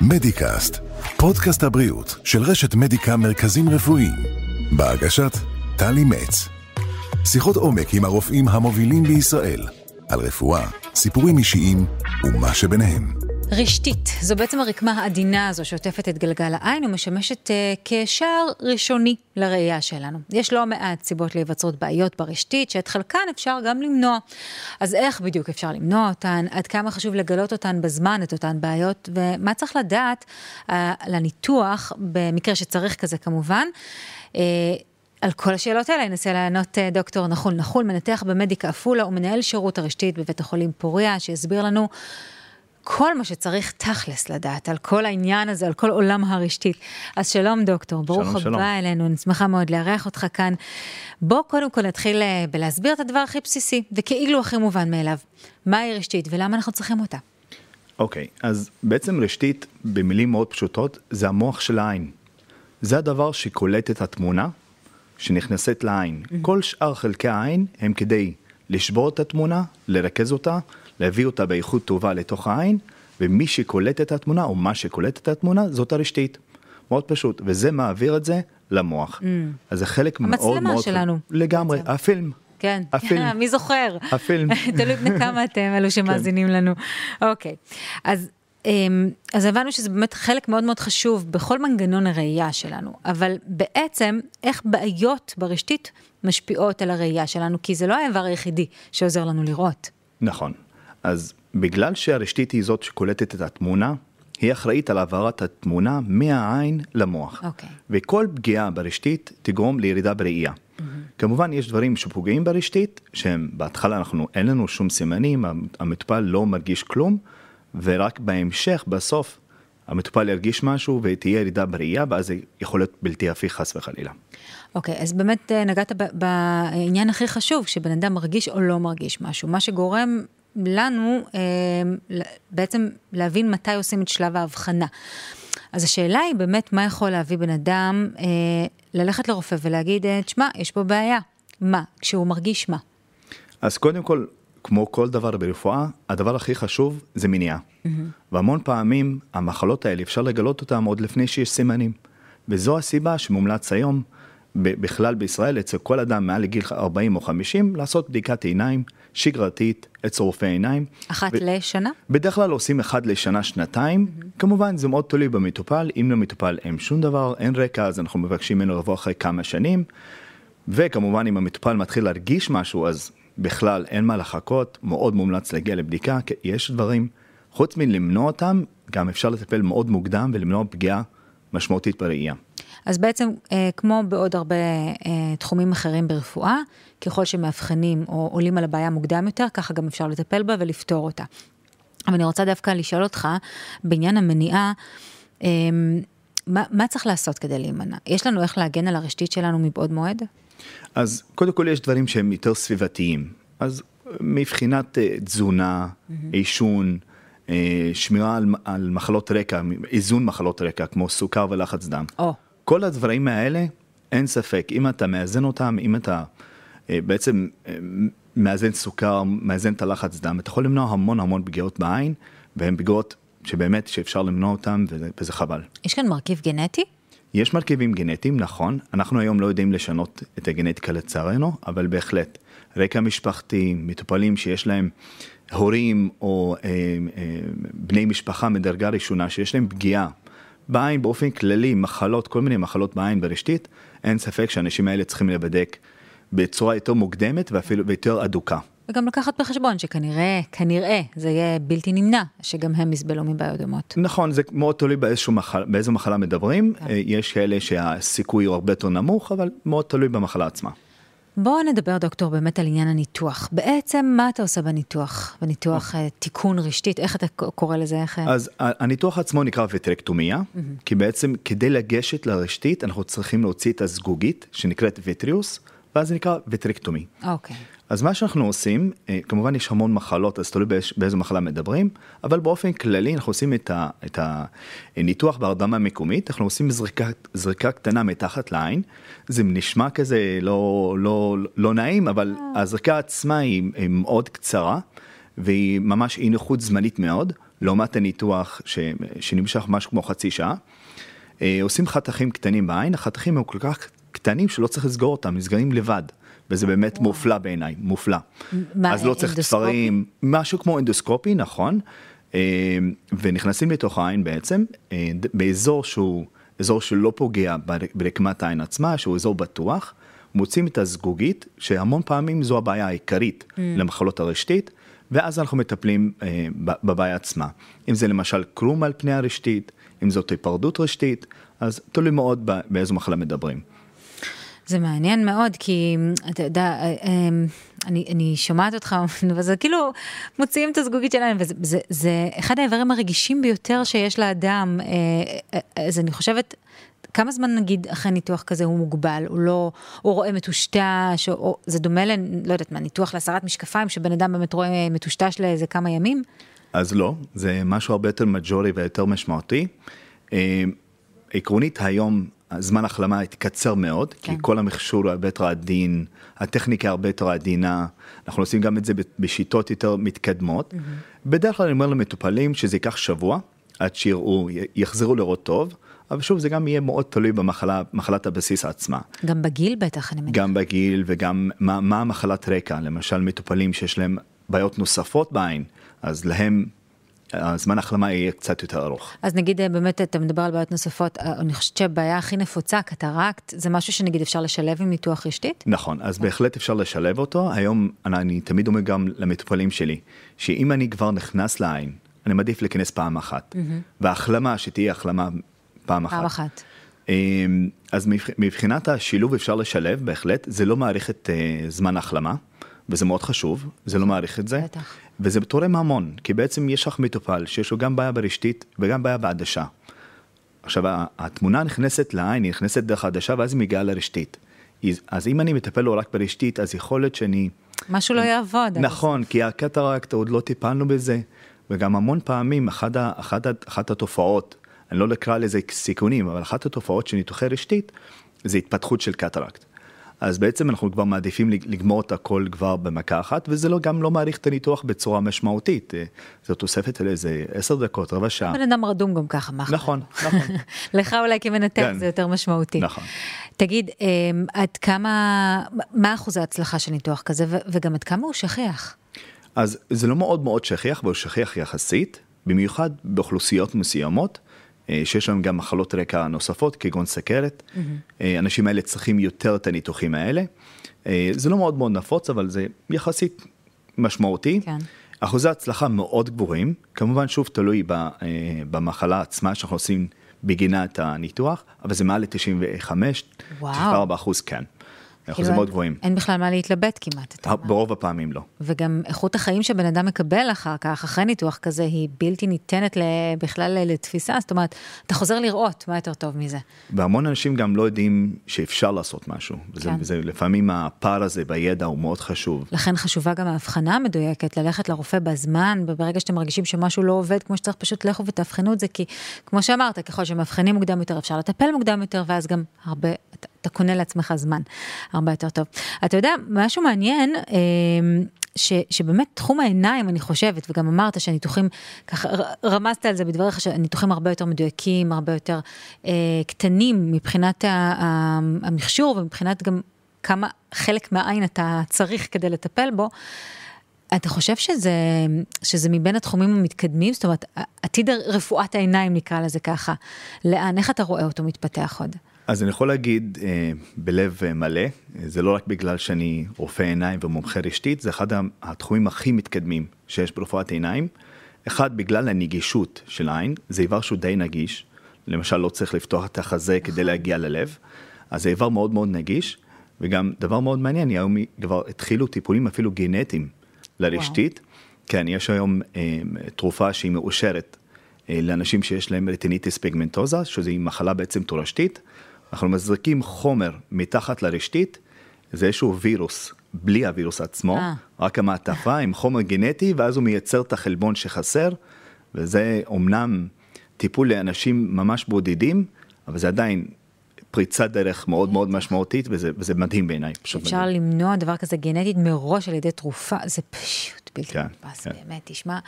מדיקאסט, פודקאסט הבריאות של רשת מדיקה מרכזים רפואיים, בהגשת טלי מצ. שיחות עומק עם הרופאים המובילים בישראל, על רפואה, סיפורים אישיים ומה שביניהם. רשתית, זו בעצם הרקמה העדינה הזו שעוטפת את גלגל העין ומשמשת uh, כשער ראשוני לראייה שלנו. יש לא מעט סיבות להיווצרות בעיות ברשתית, שאת חלקן אפשר גם למנוע. אז איך בדיוק אפשר למנוע אותן? עד כמה חשוב לגלות אותן בזמן, את אותן בעיות? ומה צריך לדעת uh, לניתוח, במקרה שצריך כזה כמובן? Uh, על כל השאלות האלה ינסה לענות דוקטור נחול נחול, מנתח במדיקה עפולה ומנהל שירות הרשתית בבית החולים פוריה, שיסביר לנו כל מה שצריך תכלס לדעת על כל העניין הזה, על כל עולם הרשתית. אז שלום דוקטור, ברוך שלום, הבא שלום. אלינו, אני שמחה מאוד לארח אותך כאן. בוא קודם כל נתחיל אה, בלהסביר את הדבר הכי בסיסי, וכאילו הכי מובן מאליו. מהי רשתית ולמה אנחנו צריכים אותה? אוקיי, אז בעצם רשתית, במילים מאוד פשוטות, זה המוח של העין. זה הדבר שקולט את התמונה שנכנסת לעין. כל שאר חלקי העין הם כדי לשבור את התמונה, לרכז אותה, להביא אותה באיכות טובה לתוך העין, ומי שקולט את התמונה, או מה שקולט את התמונה, זאת הרשתית. מאוד פשוט, וזה מעביר את זה למוח. אז זה חלק מאוד מאוד... המצלמה שלנו, לגמרי, בעצם. הפילם. כן, הפילם. מי זוכר? הפילם. תלוי בני כמה אתם, אלו שמאזינים לנו. אוקיי, אז... אמ, אז הבנו שזה באמת חלק מאוד מאוד חשוב בכל מנגנון הראייה שלנו, אבל בעצם איך בעיות ברשתית משפיעות על הראייה שלנו, כי זה לא האיבר היחידי שעוזר לנו לראות. נכון. אז בגלל שהרשתית היא זאת שקולטת את התמונה, היא אחראית על העברת התמונה מהעין למוח. אוקיי. וכל פגיעה ברשתית תגרום לירידה בראייה. כמובן יש דברים שפוגעים ברשתית, שהם בהתחלה אנחנו, אין לנו שום סימנים, המטופל לא מרגיש כלום, ורק בהמשך, בסוף, המטופל ירגיש משהו ותהיה ירידה בראייה, ואז זה יכול להיות בלתי הפיך חס וחלילה. אוקיי, אז באמת אה, נגעת בעניין הכי חשוב, שבן אדם מרגיש או לא מרגיש משהו, מה שגורם לנו אה, בעצם להבין מתי עושים את שלב ההבחנה. אז השאלה היא באמת מה יכול להביא בן אדם אה, ללכת לרופא ולהגיד, אה, תשמע, יש פה בעיה. מה? כשהוא מרגיש מה? אז קודם כל, כמו כל דבר ברפואה, הדבר הכי חשוב זה מניעה. Mm-hmm. והמון פעמים המחלות האלה אפשר לגלות אותן עוד לפני שיש סימנים. וזו הסיבה שמומלץ היום, בכלל בישראל, אצל כל אדם מעל לגיל 40 או 50, לעשות בדיקת עיניים שגרתית אצל רופא עיניים. אחת ו- לשנה? בדרך כלל עושים אחד לשנה, שנתיים. Mm-hmm. כמובן, זה מאוד תלוי במטופל. אם למטופל אין שום דבר, אין רקע, אז אנחנו מבקשים ממנו לבוא אחרי כמה שנים. וכמובן, אם המטופל מתחיל להרגיש משהו, אז בכלל אין מה לחכות, מאוד מומלץ להגיע לבדיקה, כי יש דברים, חוץ מלמנוע אותם, גם אפשר לטפל מאוד מוקדם ולמנוע פגיעה משמעותית בראייה. אז בעצם, אה, כמו בעוד הרבה אה, תחומים אחרים ברפואה, ככל שמאבחנים או עולים על הבעיה מוקדם יותר, ככה גם אפשר לטפל בה ולפתור אותה. אבל אני רוצה דווקא לשאול אותך, בעניין המניעה, אה, מה, מה צריך לעשות כדי להימנע? יש לנו איך להגן על הרשתית שלנו מבעוד מועד? אז קודם כל יש דברים שהם יותר סביבתיים. אז מבחינת אה, תזונה, עישון, אה, שמירה על, על מחלות רקע, איזון מחלות רקע, כמו סוכר ולחץ דם. או. כל הדברים האלה, אין ספק, אם אתה מאזן אותם, אם אתה אה, בעצם מאזן סוכר, מאזן את הלחץ דם, אתה יכול למנוע המון המון פגיעות בעין, והן פגיעות שבאמת שאפשר למנוע אותן, וזה, וזה חבל. יש כאן מרכיב גנטי? יש מרכיבים גנטיים, נכון, אנחנו היום לא יודעים לשנות את הגנטיקה לצערנו, אבל בהחלט, רקע משפחתי, מטופלים שיש להם הורים או אה, אה, בני משפחה מדרגה ראשונה שיש להם פגיעה בעין באופן כללי, מחלות, כל מיני מחלות בעין ברשתית, אין ספק שהאנשים האלה צריכים להיבדק בצורה יותר מוקדמת ואפילו יותר אדוקה. וגם לקחת בחשבון שכנראה, כנראה, זה יהיה בלתי נמנע, שגם הם יסבלו מבעיות דומות. נכון, זה מאוד תלוי מחל, באיזו מחלה מדברים, אה, יש כאלה שהסיכוי הוא הרבה יותר נמוך, אבל מאוד תלוי במחלה עצמה. בואו נדבר, דוקטור, באמת על עניין הניתוח. בעצם, מה אתה עושה בניתוח? בניתוח אה, תיקון רשתית, איך אתה קורא לזה? איך... אה? אז הניתוח עצמו נקרא ויטרקטומיה, כי בעצם כדי לגשת לרשתית אנחנו צריכים להוציא את הזגוגית שנקראת ויטריוס, ואז זה נקרא וטריקטומי. אוקיי. אז מה שאנחנו עושים, אה, כמובן יש המון מחלות, אז תלוי באיז- באיזו מחלה מדברים, אבל באופן כללי אנחנו עושים את, ה, את הניתוח בהרדמה מקומית, אנחנו עושים זריקה, זריקה קטנה מתחת לעין, זה נשמע כזה לא, לא, לא נעים, אבל הזריקה עצמה היא, היא מאוד קצרה, והיא ממש אי נוחות זמנית מאוד, לעומת הניתוח ש, שנמשך משהו כמו חצי שעה. אה, עושים חתכים קטנים בעין, החתכים הם כל כך קטנים שלא צריך לסגור אותם, נסגרים לבד. וזה באמת מופלא בעיניי, מופלא. מה, אז לא צריך? תפרים, משהו כמו אנדוסקופי, נכון, אה, ונכנסים לתוך העין בעצם, אה, באזור שהוא אזור שלא פוגע בר- ברקמת העין עצמה, שהוא אזור בטוח, מוצאים את הזגוגית, שהמון פעמים זו הבעיה העיקרית Mm. למחלות הרשתית, ואז אנחנו מטפלים אה, בבעיה עצמה. אם זה למשל קרום על פני הרשתית, אם זאת היפרדות רשתית, אז תלוי מאוד באיזו מחלה מדברים. זה מעניין מאוד, כי אתה יודע, אה, אה, אני, אני שומעת אותך, וזה כאילו, מוציאים את הזגוגית שלהם, וזה זה, זה אחד האיברים הרגישים ביותר שיש לאדם, אה, אה, אז אני חושבת, כמה זמן נגיד אחרי ניתוח כזה הוא מוגבל, הוא לא, הוא רואה מטושטש, או, או זה דומה ל... לא יודעת מה, ניתוח להסרת משקפיים, שבן אדם באמת רואה מטושטש לאיזה כמה ימים? אז לא, זה משהו הרבה יותר מג'ורי ויותר משמעותי. עקרונית היום זמן החלמה התקצר מאוד, כן. כי כל המכשור הרבה יותר עדין, הטכניקה הרבה יותר עדינה, אנחנו עושים גם את זה בשיטות יותר מתקדמות. בדרך כלל אני אומר למטופלים שזה ייקח שבוע עד שיראו, יחזרו לראות טוב, אבל שוב זה גם יהיה מאוד תלוי במחלה, מחלת הבסיס עצמה. גם בגיל בטח, אני מניחה. גם בגיל וגם מה, מה המחלת רקע, למשל מטופלים שיש להם בעיות נוספות בעין, אז להם הזמן החלמה יהיה קצת יותר ארוך. אז נגיד אה, באמת אתה מדבר על בעיות נוספות, אה, אני חושבת שהבעיה הכי נפוצה, קטרקט, זה משהו שנגיד אפשר לשלב עם ניתוח רשתית? נכון, אז בהחלט אפשר לשלב אותו. היום אני, אני תמיד אומר גם למטופלים שלי, שאם אני כבר נכנס לעין, אני מעדיף להיכנס פעם אחת. והחלמה, שתהיה החלמה פעם אחת. פעם אחת. אמ, אז מבח- מבחינת השילוב אפשר לשלב בהחלט, זה לא מאריך את אה, זמן ההחלמה, וזה מאוד חשוב, זה לא מאריך את זה. בטח. וזה תורם המון, כי בעצם יש לך מטופל שיש לו גם בעיה ברשתית וגם בעיה בעדשה. עכשיו, התמונה נכנסת לעין, היא נכנסת דרך העדשה ואז היא מגיעה לרשתית. אז- אם אני מטפל לו רק ברשתית, אז יכול להיות שאני... משהו לא יעבוד. נכון, כי הקטרקט עוד לא טיפלנו בזה, וגם המון פעמים אחת, אחת, אחת התופעות, אני לא אקרא לזה סיכונים, אבל אחת התופעות של ניתוחי רשתית, זה התפתחות של קטרקט. אז בעצם אנחנו כבר מעדיפים לג- לגמור את הכל כבר במכה אחת, וזה לא, גם לא מעריך את הניתוח בצורה משמעותית. אה, זו תוספת של איזה עשר דקות, רבע שעה. בן אדם רדום גם ככה, מה אכפת נכון? נכון. לך אולי כמנתח כן. זה יותר משמעותי. נכון. תגיד, אמ, עד כמה, מה אחוז ההצלחה של ניתוח כזה, וגם עד כמה הוא שכיח? אז זה לא מאוד מאוד שכיח, אבל הוא שכיח יחסית, במיוחד באוכלוסיות מסוימות, שיש להם גם מחלות רקע נוספות, כגון סכרת. אה, האנשים האלה צריכים יותר את הניתוחים האלה. אה, זה לא מאוד מאוד נפוץ, אבל זה יחסית משמעותי. כן. אחוזי הצלחה מאוד גבוהים, כמובן שוב תלוי ב, אה, במחלה עצמה שאנחנו עושים בגינה את הניתוח, אבל זה מעל ל-95, וואו. 94 אחוז כן. אחוזים כאילו, מאוד גבוהים. אין בכלל מה להתלבט כמעט. ברוב הפעמים לא. וגם איכות החיים שבן אדם מקבל אחר כך, אחרי ניתוח כזה, היא בלתי ניתנת בכלל לתפיסה, זאת אומרת, אתה חוזר לראות מה יותר טוב מזה. והמון אנשים גם לא יודעים שאפשר לעשות משהו. וזה, כן. וזה לפעמים הפער הזה בידע הוא מאוד חשוב. לכן חשובה גם ההבחנה המדויקת, ללכת לרופא בזמן, וברגע שאתם מרגישים שמשהו לא עובד כמו שצריך, פשוט לכו ותאבחנו את זה, כי כמו שאמרת, ככל שמאבחנים מוקדם יותר, אפשר לטפל מוקדם יותר, ואז גם הרבה, אתה, קונה לעצמך זמן הרבה יותר טוב. אתה יודע, משהו מעניין, אה, ש, שבאמת תחום העיניים, אני חושבת, וגם אמרת שהניתוחים, ככה רמזת על זה בדבריך, שהניתוחים הרבה יותר מדויקים, הרבה יותר אה, קטנים מבחינת ה, ה, המכשור ומבחינת גם כמה חלק מהעין אתה צריך כדי לטפל בו. אתה חושב שזה, שזה מבין התחומים המתקדמים? זאת אומרת, עתיד רפואת העיניים נקרא לזה ככה. לאן, איך אתה רואה אותו מתפתח עוד? אז אני יכול להגיד אה, בלב מלא, זה לא רק בגלל שאני רופא עיניים ומומחה רשתית, זה אחד התחומים הכי מתקדמים שיש ברפואת עיניים. אחד, בגלל הנגישות של העין, זה איבר שהוא די נגיש. למשל, לא צריך לפתוח את החזה כדי להגיע ללב, אז זה איבר מאוד מאוד נגיש. וגם דבר מאוד מעניין, היום כבר התחילו טיפולים אפילו גנטיים לרשתית. כן, יש היום אה, תרופה שהיא מאושרת אה, לאנשים שיש להם רטיניטיס פיגמנטוזה, שזו מחלה בעצם תורשתית. אנחנו מזריקים חומר מתחת לרשתית, זה איזשהו וירוס, בלי הווירוס עצמו, אה. רק המעטפה עם חומר גנטי, ואז הוא מייצר את החלבון שחסר, וזה אומנם טיפול לאנשים ממש בודדים, אבל זה עדיין פריצת דרך מאוד מאוד משמעותית, וזה, וזה מדהים בעיניי. אפשר מדהים. למנוע דבר כזה גנטית מראש על ידי תרופה, זה פשוט בלתי כן, נתפס, כן. באמת, תשמע.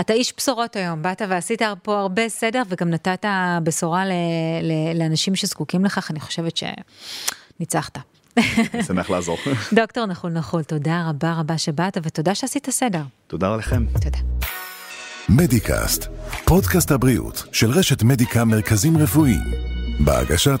אתה איש בשורות היום, באת ועשית פה הרבה סדר, וגם נתת בשורה ל- ל- לאנשים שזקוקים לכך, אני חושבת שניצחת. שמח לעזור. דוקטור נחול נחול, תודה רבה רבה שבאת, ותודה שעשית סדר. תודה לכם. תודה. מדיקאסט, פודקאסט הבריאות של רשת מדיקה מרכזים רפואיים. בהגשת